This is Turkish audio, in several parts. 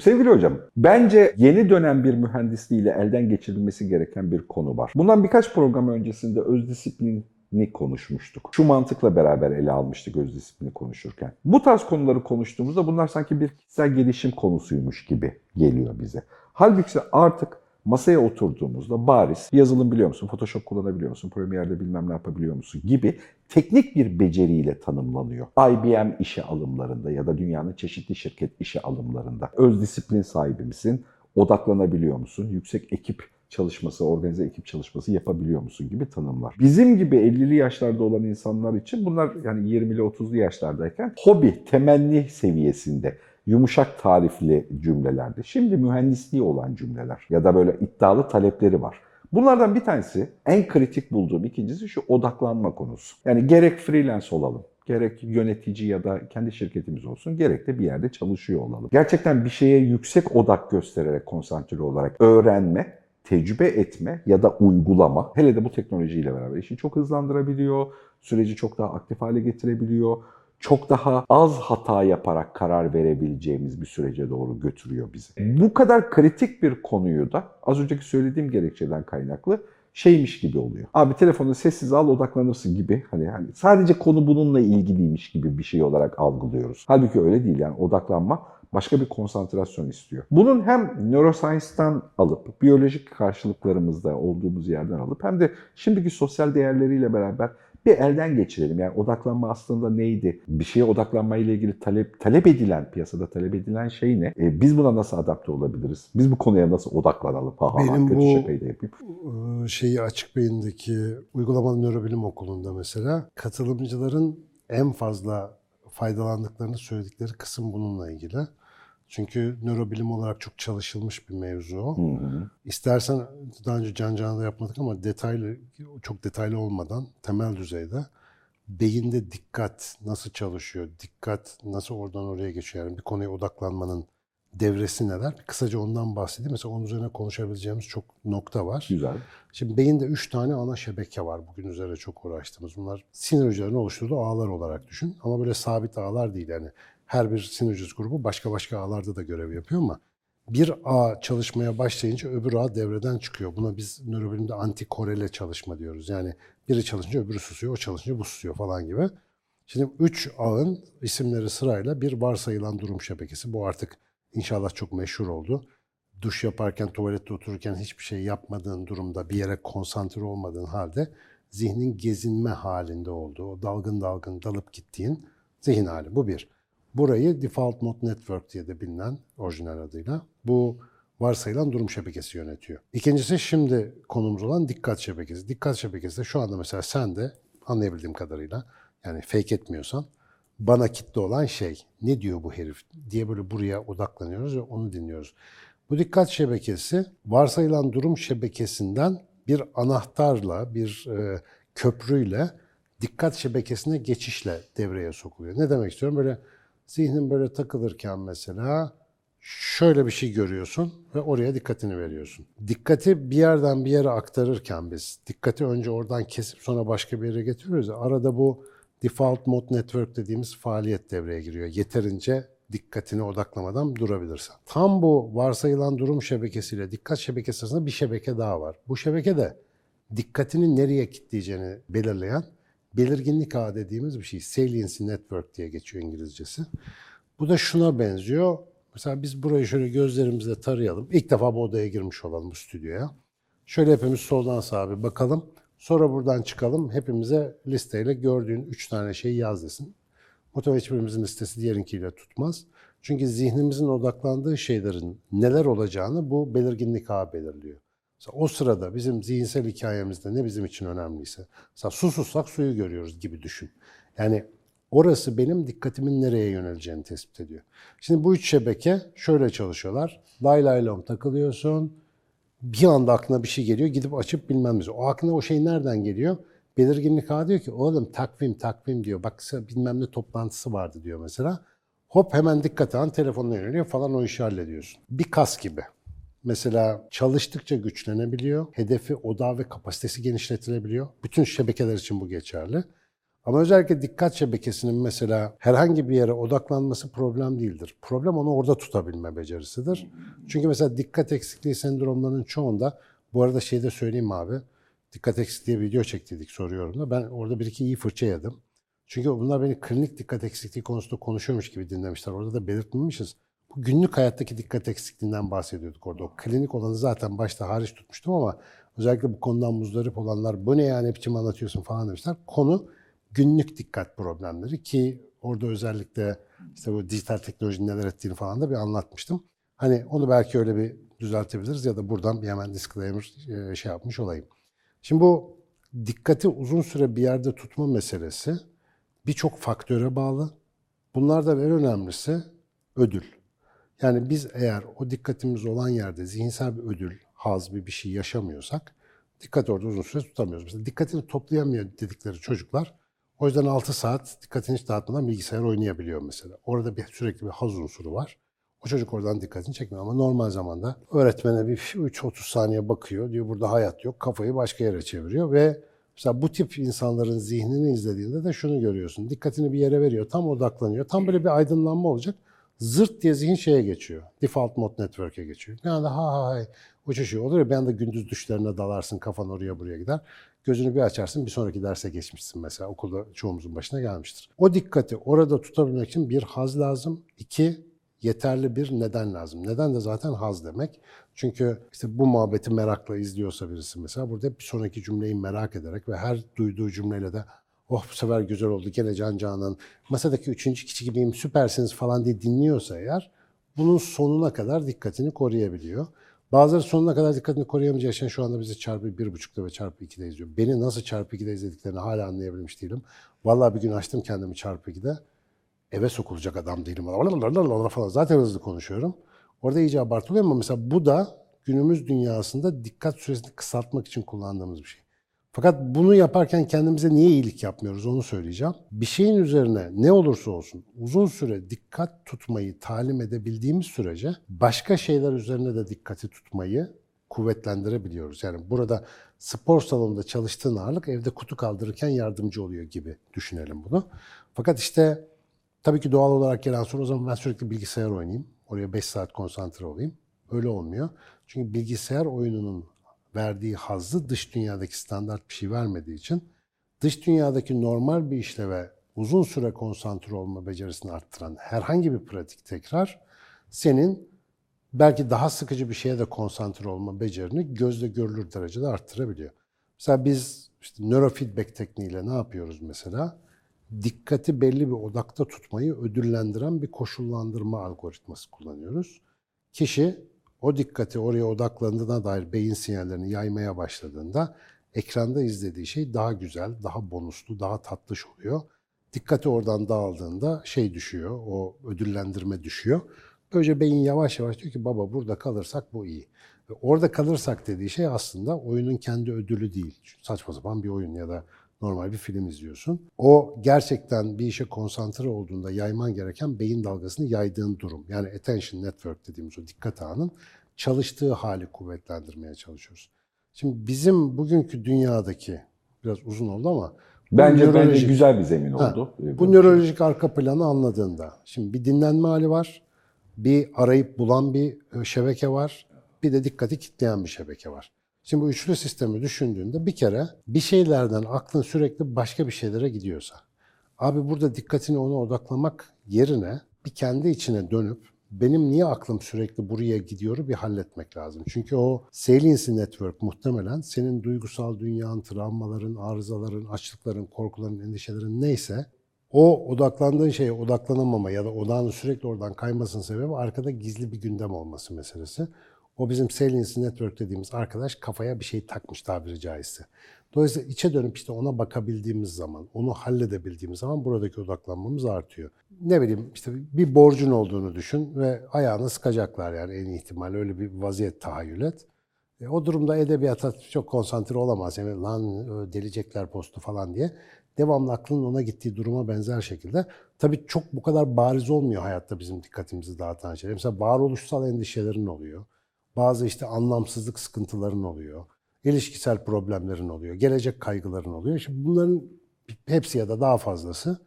Sevgili hocam, bence yeni dönem bir mühendisliğiyle elden geçirilmesi gereken bir konu var. Bundan birkaç program öncesinde öz disiplini konuşmuştuk. Şu mantıkla beraber ele almıştık öz disiplini konuşurken. Bu tarz konuları konuştuğumuzda bunlar sanki bir kişisel gelişim konusuymuş gibi geliyor bize. Halbuki artık masaya oturduğumuzda bariz yazılım biliyor musun, Photoshop kullanabiliyor musun, Premiere'de bilmem ne yapabiliyor musun gibi teknik bir beceriyle tanımlanıyor. IBM işe alımlarında ya da dünyanın çeşitli şirket işe alımlarında öz disiplin sahibi misin, odaklanabiliyor musun, yüksek ekip çalışması, organize ekip çalışması yapabiliyor musun gibi tanımlar. Bizim gibi 50'li yaşlarda olan insanlar için bunlar yani 20'li 30'lu yaşlardayken hobi, temenni seviyesinde yumuşak tarifli cümlelerdi. Şimdi mühendisliği olan cümleler ya da böyle iddialı talepleri var. Bunlardan bir tanesi en kritik bulduğum ikincisi şu odaklanma konusu. Yani gerek freelance olalım, gerek yönetici ya da kendi şirketimiz olsun, gerek de bir yerde çalışıyor olalım. Gerçekten bir şeye yüksek odak göstererek, konsantre olarak öğrenme, tecrübe etme ya da uygulama, hele de bu teknolojiyle beraber işi çok hızlandırabiliyor, süreci çok daha aktif hale getirebiliyor çok daha az hata yaparak karar verebileceğimiz bir sürece doğru götürüyor bizi. Bu kadar kritik bir konuyu da az önceki söylediğim gerekçeden kaynaklı şeymiş gibi oluyor. Abi telefonu sessiz al odaklanırsın gibi hani hani sadece konu bununla ilgiliymiş gibi bir şey olarak algılıyoruz. Halbuki öyle değil yani odaklanma başka bir konsantrasyon istiyor. Bunun hem neuroscience'dan alıp biyolojik karşılıklarımızda olduğumuz yerden alıp hem de şimdiki sosyal değerleriyle beraber bir elden geçirelim. Yani odaklanma aslında neydi? Bir şeye odaklanma ile ilgili talep talep edilen, piyasada talep edilen şey ne? E, biz buna nasıl adapte olabiliriz? Biz bu konuya nasıl odaklanalım? Ha, ha, Benim bu şakayı da yapayım. e, şeyi Açık Beyin'deki uygulamalı nörobilim okulunda mesela katılımcıların en fazla faydalandıklarını söyledikleri kısım bununla ilgili. Çünkü nörobilim olarak çok çalışılmış bir mevzu. Hı hı. İstersen daha önce Can Can'da yapmadık ama detaylı, çok detaylı olmadan temel düzeyde beyinde dikkat nasıl çalışıyor, dikkat nasıl oradan oraya geçiyor, yani bir konuya odaklanmanın devresi neler? Kısaca ondan bahsedeyim. Mesela onun üzerine konuşabileceğimiz çok nokta var. Güzel. Şimdi beyinde üç tane ana şebeke var bugün üzerine çok uğraştığımız. Bunlar sinir hücrelerinin oluşturduğu ağlar olarak düşün. Ama böyle sabit ağlar değil yani. Her bir sinir hücresi grubu başka başka ağlarda da görev yapıyor ama bir ağ çalışmaya başlayınca öbür ağ devreden çıkıyor. Buna biz nörobilimde antikorele çalışma diyoruz. Yani biri çalışınca öbürü susuyor, o çalışınca bu susuyor falan gibi. Şimdi üç ağın isimleri sırayla bir varsayılan durum şebekesi. Bu artık inşallah çok meşhur oldu. Duş yaparken, tuvalette otururken hiçbir şey yapmadığın durumda, bir yere konsantre olmadığın halde zihnin gezinme halinde olduğu, o dalgın dalgın dalıp gittiğin zihin hali. Bu bir. Burayı Default Mode Network diye de bilinen orijinal adıyla bu varsayılan durum şebekesi yönetiyor. İkincisi şimdi konumuz olan dikkat şebekesi. Dikkat şebekesi de şu anda mesela sen de anlayabildiğim kadarıyla yani fake etmiyorsan bana kitle olan şey ne diyor bu herif diye böyle buraya odaklanıyoruz ve onu dinliyoruz. Bu dikkat şebekesi varsayılan durum şebekesinden bir anahtarla, bir e, köprüyle dikkat şebekesine geçişle devreye sokuluyor. Ne demek istiyorum? Böyle zihnin böyle takılırken mesela şöyle bir şey görüyorsun ve oraya dikkatini veriyorsun. Dikkati bir yerden bir yere aktarırken biz dikkati önce oradan kesip sonra başka bir yere getiriyoruz. Arada bu default mode network dediğimiz faaliyet devreye giriyor. Yeterince dikkatini odaklamadan durabilirsen. Tam bu varsayılan durum şebekesiyle dikkat şebekesi arasında bir şebeke daha var. Bu şebeke de dikkatini nereye kitleyeceğini belirleyen belirginlik ağı dediğimiz bir şey. Saliency Network diye geçiyor İngilizcesi. Bu da şuna benziyor. Mesela biz burayı şöyle gözlerimizle tarayalım. İlk defa bu odaya girmiş olalım bu stüdyoya. Şöyle hepimiz soldan sağa bir bakalım. Sonra buradan çıkalım. Hepimize listeyle gördüğün üç tane şeyi yaz desin. Muhtemelen hiçbirimizin listesi diğerinkiyle tutmaz. Çünkü zihnimizin odaklandığı şeylerin neler olacağını bu belirginlik ağı belirliyor. Mesela o sırada bizim zihinsel hikayemizde ne bizim için önemliyse, mesela su suyu görüyoruz gibi düşün. Yani orası benim dikkatimin nereye yöneleceğini tespit ediyor. Şimdi bu üç şebeke şöyle çalışıyorlar. Lay lay lom takılıyorsun, bir anda aklına bir şey geliyor, gidip açıp bilmem ne. O aklına o şey nereden geliyor? Belirginlik ağı diyor ki oğlum takvim takvim diyor. Bak bilmem ne toplantısı vardı diyor mesela. Hop hemen dikkat an telefonuna yöneliyor falan o işi hallediyorsun. Bir kas gibi. Mesela çalıştıkça güçlenebiliyor. Hedefi, odağı ve kapasitesi genişletilebiliyor. Bütün şebekeler için bu geçerli. Ama özellikle dikkat şebekesinin mesela herhangi bir yere odaklanması problem değildir. Problem onu orada tutabilme becerisidir. Çünkü mesela dikkat eksikliği sendromlarının çoğunda, bu arada şey de söyleyeyim abi, dikkat eksikliği video çektiydik soruyorum da ben orada bir iki iyi fırça yedim. Çünkü bunlar beni klinik dikkat eksikliği konusunda konuşuyormuş gibi dinlemişler. Orada da belirtmemişiz. Bu günlük hayattaki dikkat eksikliğinden bahsediyorduk orada. O klinik olanı zaten başta hariç tutmuştum ama özellikle bu konudan muzdarip olanlar bu ne yani biçim anlatıyorsun falan demişler. Konu günlük dikkat problemleri ki orada özellikle işte bu dijital teknolojinin neler ettiğini falan da bir anlatmıştım. Hani onu belki öyle bir düzeltebiliriz ya da buradan bir hemen disclaimer e, şey yapmış olayım. Şimdi bu dikkati uzun süre bir yerde tutma meselesi birçok faktöre bağlı. Bunlardan en önemlisi ödül. Yani biz eğer o dikkatimiz olan yerde zihinsel bir ödül, haz bir bir şey yaşamıyorsak dikkat orada uzun süre tutamıyoruz. Mesela dikkatini toplayamıyor dedikleri çocuklar o yüzden 6 saat dikkatini hiç dağıtmadan bilgisayar oynayabiliyor mesela. Orada bir sürekli bir haz unsuru var. O çocuk oradan dikkatini çekmiyor ama normal zamanda öğretmene bir 3-30 saniye bakıyor. Diyor burada hayat yok. Kafayı başka yere çeviriyor ve mesela bu tip insanların zihnini izlediğinde de şunu görüyorsun. Dikkatini bir yere veriyor. Tam odaklanıyor. Tam böyle bir aydınlanma olacak. Zırt diye zihin şeye geçiyor. Default mode network'e geçiyor. Bir anda ha ha ha uçuşuyor. Olur ya bir anda gündüz düşlerine dalarsın. Kafan oraya buraya gider. Gözünü bir açarsın bir sonraki derse geçmişsin mesela. Okulda çoğumuzun başına gelmiştir. O dikkati orada tutabilmek için bir haz lazım. iki yeterli bir neden lazım. Neden de zaten haz demek. Çünkü işte bu muhabbeti merakla izliyorsa birisi mesela burada bir sonraki cümleyi merak ederek ve her duyduğu cümleyle de oh bu sefer güzel oldu gene Can Canan, masadaki üçüncü kişi gibiyim süpersiniz falan diye dinliyorsa eğer bunun sonuna kadar dikkatini koruyabiliyor. Bazıları sonuna kadar dikkatini koruyamayacağı için şu anda bizi çarpı bir buçukta ve çarpı ikide izliyor. Beni nasıl çarpı ikide izlediklerini hala anlayabilmiş değilim. Vallahi bir gün açtım kendimi çarpı ikide. Eve sokulacak adam değilim. falan. Zaten hızlı konuşuyorum. Orada iyice abartılıyor ama mesela bu da günümüz dünyasında dikkat süresini kısaltmak için kullandığımız bir şey. Fakat bunu yaparken kendimize niye iyilik yapmıyoruz onu söyleyeceğim. Bir şeyin üzerine ne olursa olsun uzun süre dikkat tutmayı talim edebildiğimiz sürece başka şeyler üzerine de dikkati tutmayı kuvvetlendirebiliyoruz. Yani burada spor salonunda çalıştığın ağırlık evde kutu kaldırırken yardımcı oluyor gibi düşünelim bunu. Fakat işte tabii ki doğal olarak gelen soru o zaman ben sürekli bilgisayar oynayayım. Oraya 5 saat konsantre olayım. Öyle olmuyor. Çünkü bilgisayar oyununun verdiği hazzı dış dünyadaki standart bir şey vermediği için dış dünyadaki normal bir işleve uzun süre konsantre olma becerisini arttıran herhangi bir pratik tekrar senin belki daha sıkıcı bir şeye de konsantre olma becerini gözle görülür derecede arttırabiliyor. Mesela biz işte nörofeedback tekniğiyle ne yapıyoruz mesela? Dikkati belli bir odakta tutmayı ödüllendiren bir koşullandırma algoritması kullanıyoruz. Kişi o dikkati oraya odaklandığına dair beyin sinyallerini yaymaya başladığında ekranda izlediği şey daha güzel, daha bonuslu, daha tatlış oluyor. Dikkati oradan dağıldığında şey düşüyor, o ödüllendirme düşüyor. Böylece beyin yavaş yavaş diyor ki baba burada kalırsak bu iyi. Ve orada kalırsak dediği şey aslında oyunun kendi ödülü değil. Saçma sapan bir oyun ya da normal bir film izliyorsun. O gerçekten bir işe konsantre olduğunda yayman gereken beyin dalgasını yaydığın durum. Yani attention network dediğimiz o dikkat ağının çalıştığı hali kuvvetlendirmeye çalışıyoruz. Şimdi bizim bugünkü dünyadaki biraz uzun oldu ama Bence bence güzel bir zemin Ha, oldu. Ee, bu nörolojik arka planı anladığında, şimdi bir dinlenme hali var, bir arayıp bulan bir e, şebeke var, bir de dikkati kitleyen bir şebeke var. Şimdi bu üçlü sistemi düşündüğünde bir kere bir şeylerden aklın sürekli başka bir şeylere gidiyorsa, abi burada dikkatini ona odaklamak yerine bir kendi içine dönüp benim niye aklım sürekli buraya gidiyoru bir halletmek lazım. Çünkü o saliency network muhtemelen senin duygusal dünyanın, travmaların, arızaların, açlıkların, korkuların, endişelerin neyse o odaklandığın şeye odaklanamama ya da odağının sürekli oradan kaymasının sebebi arkada gizli bir gündem olması meselesi. O bizim saliency network dediğimiz arkadaş kafaya bir şey takmış tabiri caizse. Dolayısıyla içe dönüp işte ona bakabildiğimiz zaman, onu halledebildiğimiz zaman buradaki odaklanmamız artıyor. Ne bileyim işte bir borcun olduğunu düşün ve ayağını sıkacaklar yani en ihtimal öyle bir vaziyet tahayyül et. E, o durumda edebiyata çok konsantre olamaz. Yani lan delecekler postu falan diye. Devamlı aklının ona gittiği duruma benzer şekilde. Tabii çok bu kadar bariz olmuyor hayatta bizim dikkatimizi dağıtan şeyler. Mesela varoluşsal endişelerin oluyor. Bazı işte anlamsızlık sıkıntıların oluyor. İlişkisel problemlerin oluyor. Gelecek kaygıların oluyor. Şimdi bunların hepsi ya da daha fazlası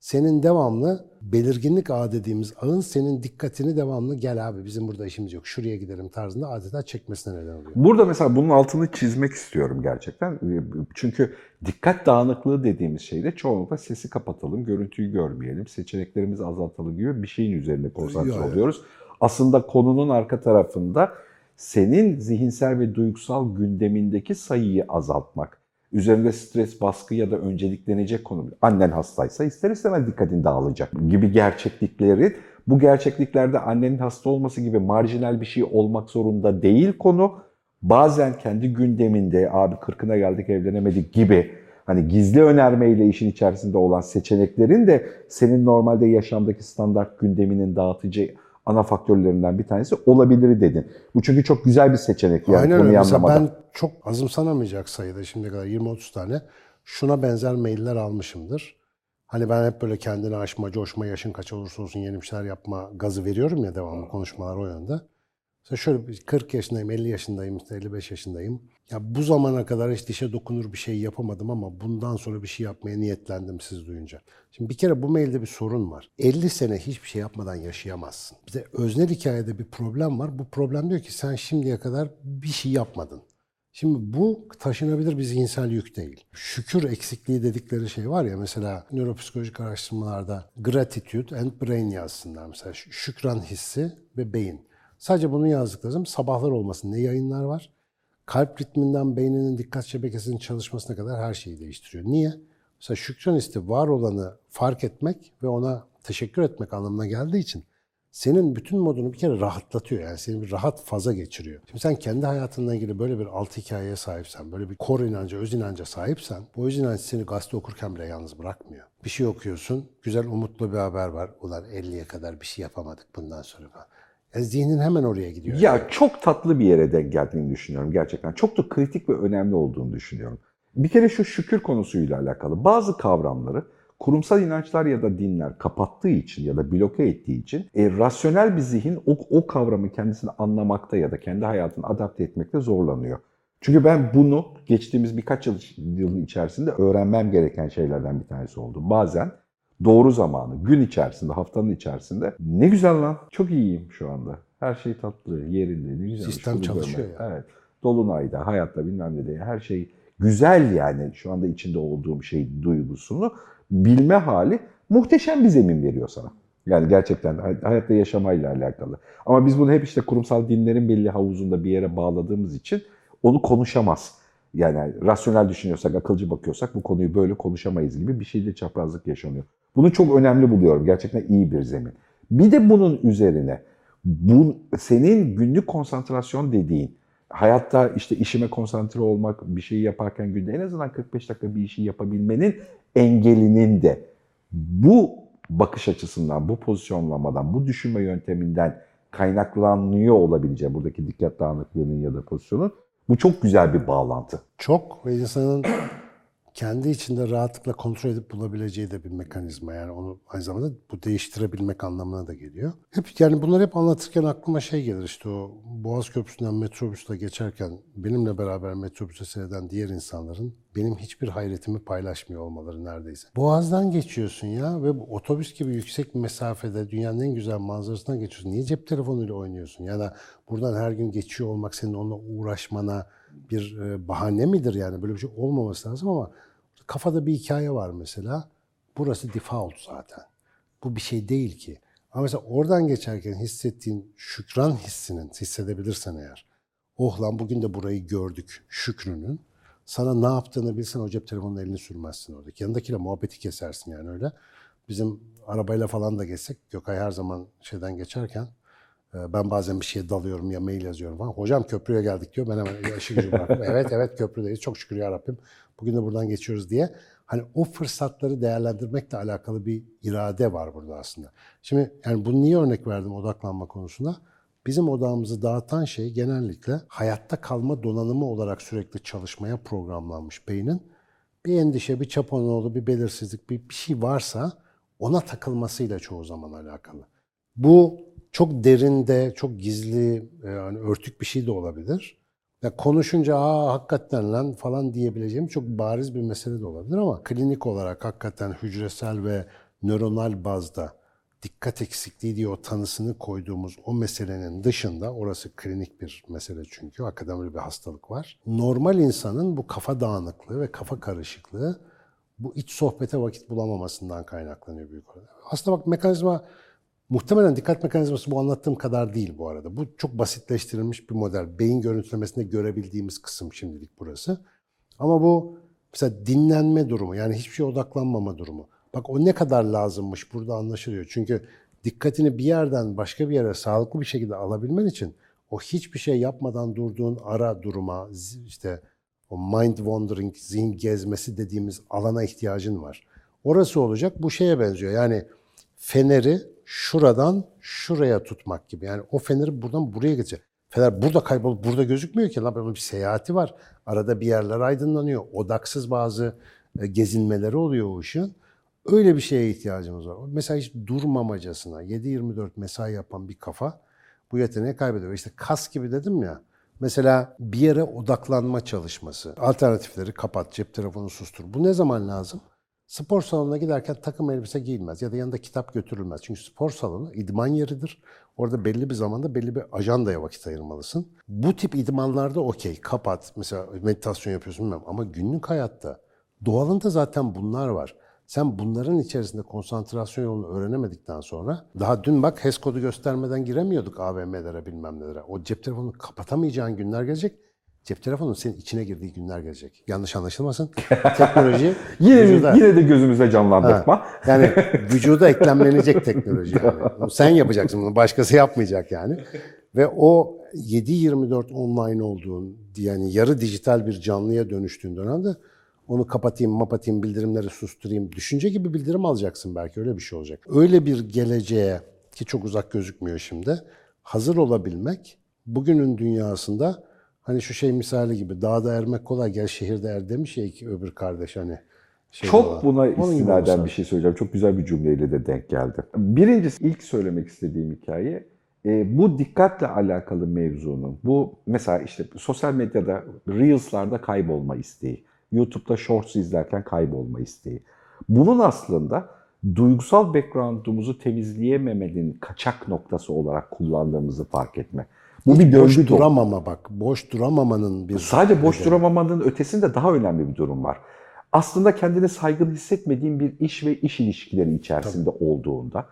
senin devamlı belirginlik ağı dediğimiz ağın senin dikkatini devamlı gel abi bizim burada işimiz yok şuraya gidelim tarzında adeta çekmesine neden oluyor. Burada mesela bunun altını çizmek istiyorum gerçekten. Çünkü dikkat dağınıklığı dediğimiz şeyde çoğunlukla sesi kapatalım, görüntüyü görmeyelim, seçeneklerimizi azaltalım gibi bir şeyin üzerine konsantre oluyoruz. Aslında konunun arka tarafında senin zihinsel ve duygusal gündemindeki sayıyı azaltmak. Üzerinde stres, baskı ya da önceliklenecek konu. Annen hastaysa ister istemez dikkatin dağılacak gibi gerçeklikleri bu gerçekliklerde annenin hasta olması gibi marjinal bir şey olmak zorunda değil konu. Bazen kendi gündeminde abi kırkına geldik evlenemedik gibi hani gizli önermeyle işin içerisinde olan seçeneklerin de senin normalde yaşamdaki standart gündeminin dağıtıcı ana faktörlerinden bir tanesi olabilir dedin. Bu çünkü çok güzel bir seçenek yani Aynen öyle. Mesela ben çok azımsanamayacak sayıda şimdiye kadar 20-30 tane şuna benzer mailler almışımdır. Hani ben hep böyle kendini aşma, coşma, yaşın kaç olursa olsun yeni bir şeyler yapma gazı veriyorum ya devamlı konuşmalar o yönde. Mesela şöyle bir 40 yaşındayım, 50 yaşındayım, işte 55 yaşındayım. Ya bu zamana kadar hiç dişe dokunur bir şey yapamadım ama bundan sonra bir şey yapmaya niyetlendim siz duyunca. Şimdi bir kere bu mailde bir sorun var. 50 sene hiçbir şey yapmadan yaşayamazsın. Bir de öznel hikayede bir problem var. Bu problem diyor ki sen şimdiye kadar bir şey yapmadın. Şimdi bu taşınabilir bir zihinsel yük değil. Şükür eksikliği dedikleri şey var ya mesela nöropsikolojik araştırmalarda gratitude and brain yazsınlar mesela şükran hissi ve beyin. Sadece bunu yazdıkları zaman sabahlar olmasın ne yayınlar var. Kalp ritminden beyninin dikkat şebekesinin çalışmasına kadar her şeyi değiştiriyor. Niye? Mesela şükran hissi var olanı fark etmek ve ona teşekkür etmek anlamına geldiği için senin bütün modunu bir kere rahatlatıyor. Yani seni bir rahat faza geçiriyor. Şimdi sen kendi hayatınla ilgili böyle bir altı hikayeye sahipsen, böyle bir kor inanca, öz inanca sahipsen, bu öz inanç seni gazete okurken bile yalnız bırakmıyor. Bir şey okuyorsun, güzel umutlu bir haber var. Ulan 50'ye kadar bir şey yapamadık bundan sonra falan. Yani zihnin hemen oraya gidiyor. Ya çok tatlı bir yere denk geldiğini düşünüyorum gerçekten. Çok da kritik ve önemli olduğunu düşünüyorum. Bir kere şu şükür konusuyla alakalı bazı kavramları kurumsal inançlar ya da dinler kapattığı için ya da bloke ettiği için e, rasyonel bir zihin o, o kavramı kendisini anlamakta ya da kendi hayatını adapte etmekte zorlanıyor. Çünkü ben bunu geçtiğimiz birkaç yıl, yılın içerisinde öğrenmem gereken şeylerden bir tanesi oldu. Bazen doğru zamanı, gün içerisinde, haftanın içerisinde ne güzel lan, çok iyiyim şu anda. Her şey tatlı, yerinde, ne güzel. Sistem çalışıyor ya. Evet. Dolunayda, hayatta bilmem ne diye her şey güzel yani şu anda içinde olduğum şey duygusunu bilme hali muhteşem bir zemin veriyor sana. Yani gerçekten hay- hayatta yaşamayla alakalı. Ama biz bunu hep işte kurumsal dinlerin belli havuzunda bir yere bağladığımız için onu konuşamaz. Yani rasyonel düşünüyorsak, akılcı bakıyorsak bu konuyu böyle konuşamayız gibi bir şeyde çaprazlık yaşanıyor. Bunu çok önemli buluyorum. Gerçekten iyi bir zemin. Bir de bunun üzerine bu senin günlük konsantrasyon dediğin hayatta işte işime konsantre olmak, bir şeyi yaparken günde en azından 45 dakika bir işi yapabilmenin engelinin de bu bakış açısından, bu pozisyonlamadan, bu düşünme yönteminden kaynaklanıyor olabileceği buradaki dikkat dağınıklığının ya da pozisyonun bu çok güzel bir bağlantı. Çok ve insanın kendi içinde rahatlıkla kontrol edip bulabileceği de bir mekanizma. Yani onu aynı zamanda bu değiştirebilmek anlamına da geliyor. Hep yani bunları hep anlatırken aklıma şey gelir işte o Boğaz Köprüsü'nden metrobüsle geçerken benimle beraber metrobüse seyreden diğer insanların benim hiçbir hayretimi paylaşmıyor olmaları neredeyse. Boğaz'dan geçiyorsun ya ve bu otobüs gibi yüksek bir mesafede dünyanın en güzel manzarasından geçiyorsun. Niye cep telefonuyla oynuyorsun? Ya da buradan her gün geçiyor olmak senin onunla uğraşmana bir e, bahane midir yani? Böyle bir şey olmaması lazım ama kafada bir hikaye var mesela. Burası default zaten. Bu bir şey değil ki. Ama mesela oradan geçerken hissettiğin şükran hissinin, hissedebilirsen eğer, oh lan bugün de burayı gördük şükrünün, sana ne yaptığını bilsen o cep telefonunun elini sürmezsin orada. Yanındakiyle muhabbeti kesersin yani öyle. Bizim arabayla falan da geçsek, Gökay her zaman şeyden geçerken, ben bazen bir şeye dalıyorum ya mail yazıyorum falan. Hocam köprüye geldik diyor. Ben hemen işi gücü evet evet köprüdeyiz. Çok şükür ya Rabbim. Bugün de buradan geçiyoruz diye. Hani o fırsatları değerlendirmekle alakalı bir irade var burada aslında. Şimdi yani bunu niye örnek verdim odaklanma konusunda? Bizim odağımızı dağıtan şey genellikle hayatta kalma donanımı olarak sürekli çalışmaya programlanmış beynin. Bir endişe, bir çapanoğlu, bir belirsizlik, bir, bir şey varsa ona takılmasıyla çoğu zaman alakalı. Bu çok derinde, çok gizli, e, yani örtük bir şey de olabilir. Ya konuşunca aa hakikaten lan falan diyebileceğim çok bariz bir mesele de olabilir ama klinik olarak hakikaten hücresel ve nöronal bazda dikkat eksikliği diye o tanısını koyduğumuz o meselenin dışında, orası klinik bir mesele çünkü, böyle bir hastalık var. Normal insanın bu kafa dağınıklığı ve kafa karışıklığı bu iç sohbete vakit bulamamasından kaynaklanıyor büyük oranda. Aslında bak mekanizma Muhtemelen dikkat mekanizması bu anlattığım kadar değil bu arada. Bu çok basitleştirilmiş bir model. Beyin görüntülemesinde görebildiğimiz kısım şimdilik burası. Ama bu mesela dinlenme durumu yani hiçbir şeye odaklanmama durumu. Bak o ne kadar lazımmış burada anlaşılıyor. Çünkü dikkatini bir yerden başka bir yere sağlıklı bir şekilde alabilmen için o hiçbir şey yapmadan durduğun ara duruma işte o mind wandering, zihin gezmesi dediğimiz alana ihtiyacın var. Orası olacak bu şeye benziyor. Yani feneri şuradan şuraya tutmak gibi. Yani o feneri buradan buraya geçecek. Fener burada kaybolup burada gözükmüyor ki. Lan bir seyahati var. Arada bir yerler aydınlanıyor. Odaksız bazı e, gezinmeleri oluyor o ışığın. Öyle bir şeye ihtiyacımız var. Mesela hiç durmamacasına 7-24 mesai yapan bir kafa bu yeteneği kaybediyor. İşte kas gibi dedim ya. Mesela bir yere odaklanma çalışması. Alternatifleri kapat, cep telefonu sustur. Bu ne zaman lazım? Spor salonuna giderken takım elbise giyilmez ya da yanında kitap götürülmez. Çünkü spor salonu idman yeridir. Orada belli bir zamanda belli bir ajandaya vakit ayırmalısın. Bu tip idmanlarda okey kapat. Mesela meditasyon yapıyorsun bilmem ama günlük hayatta doğalında zaten bunlar var. Sen bunların içerisinde konsantrasyon yolunu öğrenemedikten sonra daha dün bak HES kodu göstermeden giremiyorduk AVM'lere bilmem nelere. O cep telefonunu kapatamayacağın günler gelecek. Cep telefonun senin içine girdiği günler gelecek. Yanlış anlaşılmasın. Teknoloji Yine, vücuda- yine de gözümüzde canlandırma. yani vücuda eklemlenecek teknoloji yani. Sen yapacaksın bunu, başkası yapmayacak yani. Ve o 7-24 online olduğun, yani yarı dijital bir canlıya dönüştüğün dönemde onu kapatayım, mapatayım, bildirimleri susturayım, düşünce gibi bildirim alacaksın belki öyle bir şey olacak. Öyle bir geleceğe ki çok uzak gözükmüyor şimdi, hazır olabilmek bugünün dünyasında hani şu şey misali gibi dağda ermek kolay gel şehirde er demiş ya iki öbür kardeş hani. şey Çok olan. buna Onun istinaden bir şey söyleyeceğim. Çok güzel bir cümleyle de denk geldi. Birincisi ilk söylemek istediğim hikaye e, bu dikkatle alakalı mevzunun, bu mesela işte sosyal medyada Reels'larda kaybolma isteği, YouTube'da Shorts izlerken kaybolma isteği. Bunun aslında duygusal background'umuzu temizleyememenin kaçak noktası olarak kullandığımızı fark etme. Bu bir boş döngü dolu. duramama bak. Boş duramamanın bir Sadece boş nedeni. duramamanın ötesinde daha önemli bir durum var. Aslında kendini saygın hissetmediğin bir iş ve iş ilişkileri içerisinde olduğunda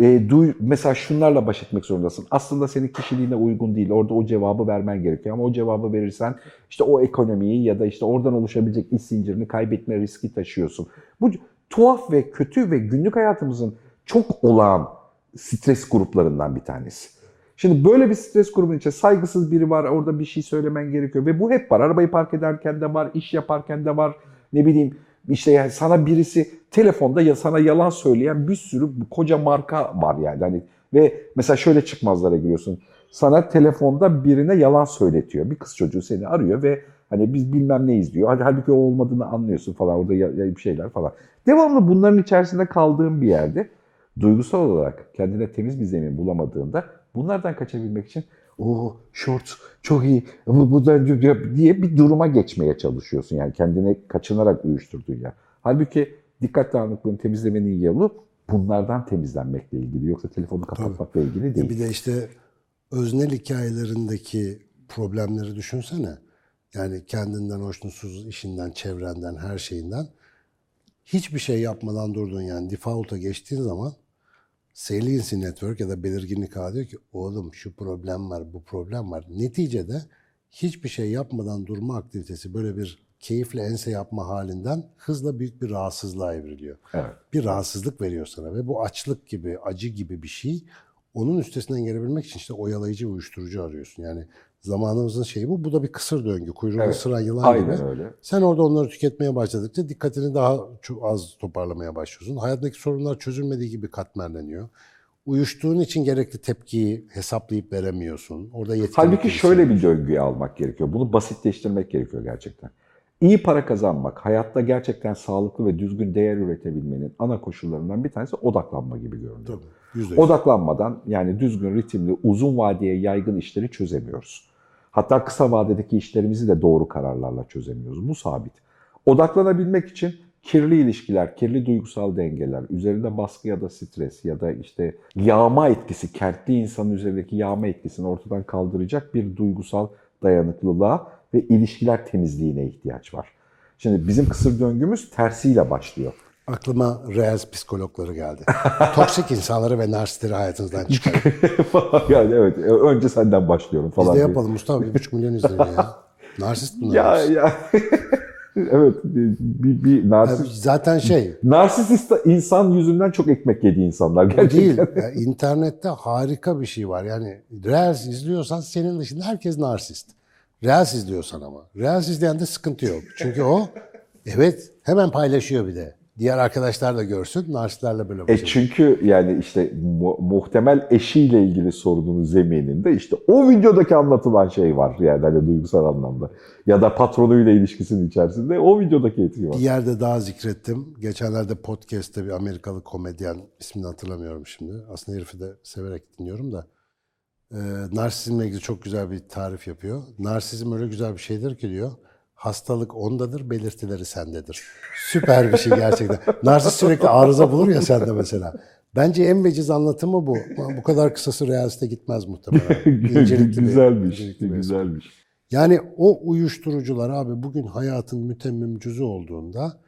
e, duy, mesela şunlarla baş etmek zorundasın. Aslında senin kişiliğine uygun değil. Orada o cevabı vermen gerekiyor ama o cevabı verirsen işte o ekonomiyi ya da işte oradan oluşabilecek iş zincirini kaybetme riski taşıyorsun. Bu tuhaf ve kötü ve günlük hayatımızın çok olağan stres gruplarından bir tanesi. Şimdi böyle bir stres grubunun içinde saygısız biri var, orada bir şey söylemen gerekiyor ve bu hep var. Arabayı park ederken de var, iş yaparken de var. Ne bileyim işte yani sana birisi telefonda ya sana yalan söyleyen bir sürü koca marka var yani. Hani ve mesela şöyle çıkmazlara giriyorsun. Sana telefonda birine yalan söyletiyor. Bir kız çocuğu seni arıyor ve hani biz bilmem ne izliyor. Hal- Halbuki o olmadığını anlıyorsun falan orada bir şeyler falan. Devamlı bunların içerisinde kaldığın bir yerde duygusal olarak kendine temiz bir zemin bulamadığında bunlardan kaçabilmek için o shorts çok iyi bu, bu da diye bir duruma geçmeye çalışıyorsun. Yani kendine kaçınarak uyuşturduğun yer. Halbuki dikkat dağınıklığını temizlemenin yolu bunlardan temizlenmekle ilgili. Yoksa telefonu kapatmakla ilgili değil. Bir de işte öznel hikayelerindeki problemleri düşünsene. Yani kendinden hoşnutsuz, işinden, çevrenden, her şeyinden. Hiçbir şey yapmadan durdun yani default'a geçtiğin zaman Saliency Network ya da belirginlik ağı diyor ki oğlum şu problem var, bu problem var. Neticede hiçbir şey yapmadan durma aktivitesi böyle bir keyifle ense yapma halinden hızla büyük bir rahatsızlığa evriliyor. Evet. Bir rahatsızlık veriyor sana ve bu açlık gibi, acı gibi bir şey onun üstesinden gelebilmek için işte oyalayıcı ve uyuşturucu arıyorsun. Yani zamanımızın şeyi bu. Bu da bir kısır döngü. Kuyruğunu Evet. ısıran yılan Aynen gibi. öyle. Sen orada onları tüketmeye başladıkça dikkatini daha çok az toparlamaya başlıyorsun. Hayatındaki sorunlar çözülmediği gibi katmerleniyor. Uyuştuğun için gerekli tepkiyi hesaplayıp veremiyorsun. Orada yetkinlik Halbuki şöyle bir döngüye almak gerekiyor. Bunu basitleştirmek gerekiyor gerçekten. İyi para kazanmak, hayatta gerçekten sağlıklı ve düzgün değer üretebilmenin ana koşullarından bir tanesi odaklanma gibi görünüyor. Tabii, yüzde yüz. Odaklanmadan yani düzgün, ritimli, uzun vadeye yaygın işleri çözemiyoruz. Hatta kısa vadedeki işlerimizi de doğru kararlarla çözemiyoruz. Bu sabit. Odaklanabilmek için kirli ilişkiler, kirli duygusal dengeler, üzerinde baskı ya da stres ya da işte yağma etkisi, kentli insanın üzerindeki yağma etkisini ortadan kaldıracak bir duygusal dayanıklılığa ve ilişkiler temizliğine ihtiyaç var. Şimdi bizim kısır döngümüz tersiyle başlıyor. Aklıma reels psikologları geldi. Toksik insanları ve narsistleri hayatınızdan çıkarın. yani evet önce senden başlıyorum Biz falan. de diye. yapalım Mustafa. Bir buçuk milyon izleniyor ya. Narsist bunlar. Ya ya. evet bir, bir narsist, Zaten şey, narsist insan yüzünden çok ekmek yedi insanlar gerçekten. değil. Ya, internette harika bir şey var. Yani Reels izliyorsan senin dışında herkes narsist. Reels izliyorsan ama. Reels izleyen de sıkıntı yok. Çünkü o evet hemen paylaşıyor bir de. Diğer arkadaşlar da görsün. Narsistlerle böyle E başarıyor. çünkü yani işte mu- muhtemel eşiyle ilgili sorunun zemininde işte o videodaki anlatılan şey var yani hani duygusal anlamda. Ya da patronuyla ilişkisinin içerisinde o videodaki etki var. Bir yerde daha zikrettim. Geçenlerde podcast'te bir Amerikalı komedyen ismini hatırlamıyorum şimdi. Aslında herifi de severek dinliyorum da. Ee, narsizmle ilgili çok güzel bir tarif yapıyor. Narsizm öyle güzel bir şeydir ki diyor. Hastalık ondadır, belirtileri sendedir. Süper bir şey gerçekten. Narsist sürekli arıza bulur ya sende mesela. Bence en veciz anlatımı bu. Bu kadar kısası realiste gitmez muhtemelen. İncelikli bir- güzelmiş, bir güzelmiş. yani o uyuşturucular abi bugün hayatın mütemmim cüzü olduğunda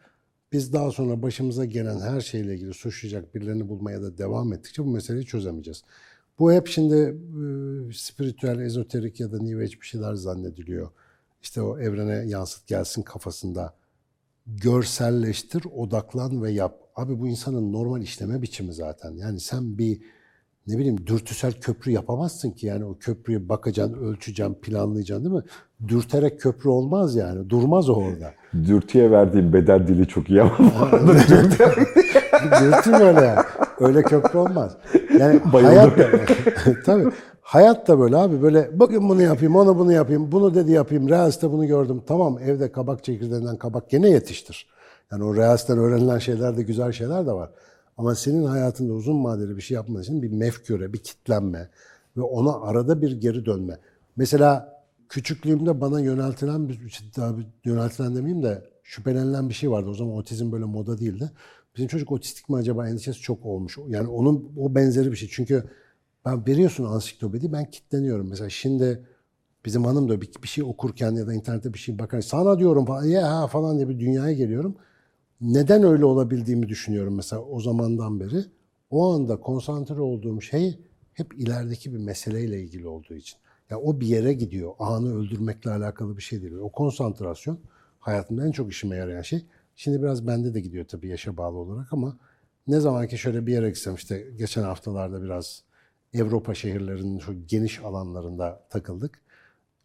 biz daha sonra başımıza gelen her şeyle ilgili suçlayacak birilerini bulmaya da devam ettikçe bu meseleyi çözemeyeceğiz. Bu hep şimdi e, spiritüel, ezoterik ya da New Age bir şeyler zannediliyor. İşte o evrene yansıt gelsin kafasında. Görselleştir, odaklan ve yap. Abi bu insanın normal işleme biçimi zaten. Yani sen bir ne bileyim dürtüsel köprü yapamazsın ki yani o köprüye bakacaksın, ölçeceksin, planlayacaksın değil mi? Dürterek köprü olmaz yani. Durmaz o orada. Dürtüye verdiğim beden dili çok iyi ama Dürtü böyle yani. Öyle köprü olmaz. Yani Bayıldım. hayat tabii. Hayat da böyle abi böyle bugün bunu yapayım, onu bunu yapayım, bunu dedi yapayım, Reels'te bunu gördüm. Tamam evde kabak çekirdeğinden kabak gene yetiştir. Yani o Reels'ten öğrenilen şeyler de güzel şeyler de var. Ama senin hayatında uzun vadeli bir şey yapman için bir mefküre, bir kitlenme ve ona arada bir geri dönme. Mesela küçüklüğümde bana yöneltilen bir yöneltilen demeyeyim de şüphelenilen bir şey vardı. O zaman otizm böyle moda değildi. Bizim çocuk otistik mi acaba endişesi çok olmuş. Yani onun o benzeri bir şey. Çünkü ben veriyorsun ansiklopedi ben kitleniyorum. Mesela şimdi bizim hanım da bir, bir şey okurken ya da internette bir şey bakar. Sana diyorum falan ya falan diye bir dünyaya geliyorum. Neden öyle olabildiğimi düşünüyorum mesela o zamandan beri. O anda konsantre olduğum şey hep ilerideki bir meseleyle ilgili olduğu için. Ya o bir yere gidiyor. Anı öldürmekle alakalı bir şey değil. O konsantrasyon hayatımda en çok işime yarayan şey. Şimdi biraz bende de gidiyor tabii yaşa bağlı olarak ama ne zaman ki şöyle bir yere gitsem işte geçen haftalarda biraz Avrupa şehirlerinin şu geniş alanlarında takıldık.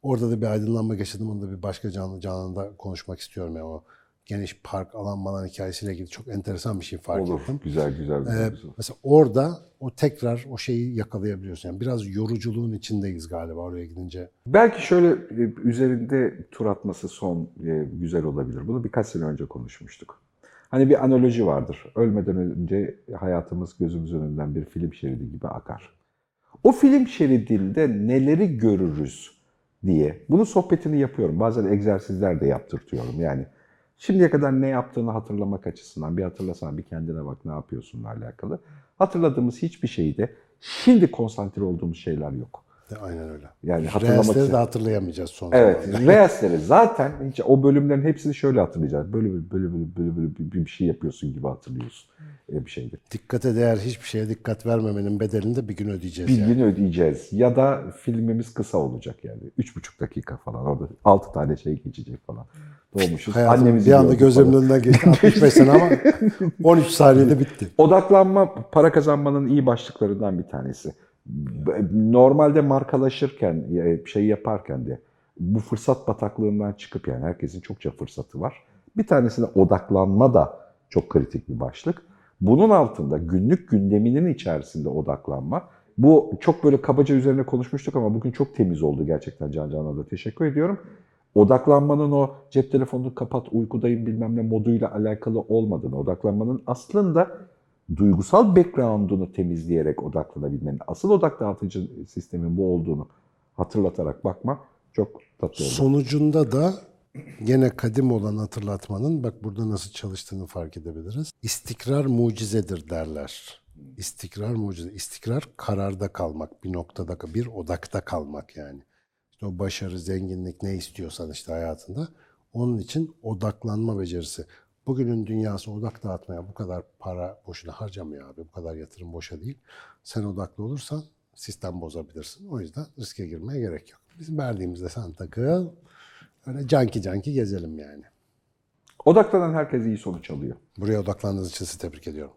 Orada da bir aydınlanma yaşadım. Onu da bir başka canlı canlıda konuşmak istiyorum. Yani o geniş park alan malan hikayesiyle ilgili çok enteresan bir şey fark olur. ettim. Güzel güzel. güzel, Ee, güzel. mesela orada o tekrar o şeyi yakalayabiliyorsun. Yani biraz yoruculuğun içindeyiz galiba oraya gidince. Belki şöyle e, üzerinde tur atması son e, güzel olabilir. Bunu birkaç sene önce konuşmuştuk. Hani bir analoji vardır. Ölmeden önce hayatımız gözümüzün önünden bir film şeridi gibi akar. O film şeridinde neleri görürüz diye. Bunun sohbetini yapıyorum. Bazen egzersizler de yaptırtıyorum. Yani şimdiye kadar ne yaptığını hatırlamak açısından bir hatırlasana bir kendine bak ne yapıyorsunla alakalı. Hatırladığımız hiçbir şeyde şimdi konsantre olduğumuz şeyler yok. De aynen öyle. Yani hatırlamak Reelsleri için- de hatırlayamayacağız son Evet. Reels'leri zaten hiç o bölümlerin hepsini şöyle hatırlayacağız. Böyle böyle böyle böyle, böyle, bir, bir şey yapıyorsun gibi hatırlıyorsun e, bir şeydi. Dikkate değer hiçbir şeye dikkat vermemenin bedelini de bir gün ödeyeceğiz. Bir yani. gün ödeyeceğiz ya da filmimiz kısa olacak yani. Üç buçuk dakika falan orada altı tane şey geçecek falan. Doğmuşuz. Hayatım Annemizi bir anda gözümün falan. önünden geçti 65 sene ama 13 saniyede bitti. Odaklanma para kazanmanın iyi başlıklarından bir tanesi. Normalde markalaşırken, e, şey yaparken de bu fırsat bataklığından çıkıp yani herkesin çokça fırsatı var. Bir tanesine odaklanma da çok kritik bir başlık. Bunun altında günlük gündeminin içerisinde odaklanma. Bu çok böyle kabaca üzerine konuşmuştuk ama bugün çok temiz oldu gerçekten Can Can'a da teşekkür ediyorum. Odaklanmanın o cep telefonunu kapat uykudayım bilmem ne moduyla alakalı olmadığını, odaklanmanın aslında duygusal background'unu temizleyerek odaklanabilmenin, asıl odak dağıtıcı sistemin bu olduğunu hatırlatarak bakma Çok tatlı oldu. Sonucunda da gene kadim olan hatırlatmanın bak burada nasıl çalıştığını fark edebiliriz. İstikrar mucizedir derler. İstikrar mucize. İstikrar kararda kalmak, bir noktada, bir odakta kalmak yani. İşte o başarı, zenginlik ne istiyorsan işte hayatında. Onun için odaklanma becerisi. Bugünün dünyası odak dağıtmaya bu kadar para boşuna harcamıyor abi. Bu kadar yatırım boşa değil. Sen odaklı olursan sistem bozabilirsin. O yüzden riske girmeye gerek yok. Bizim verdiğimizde sen takıl. Öyle canki canki gezelim yani. Odaklanan herkes iyi sonuç alıyor. Buraya odaklandığınız için sizi tebrik ediyorum.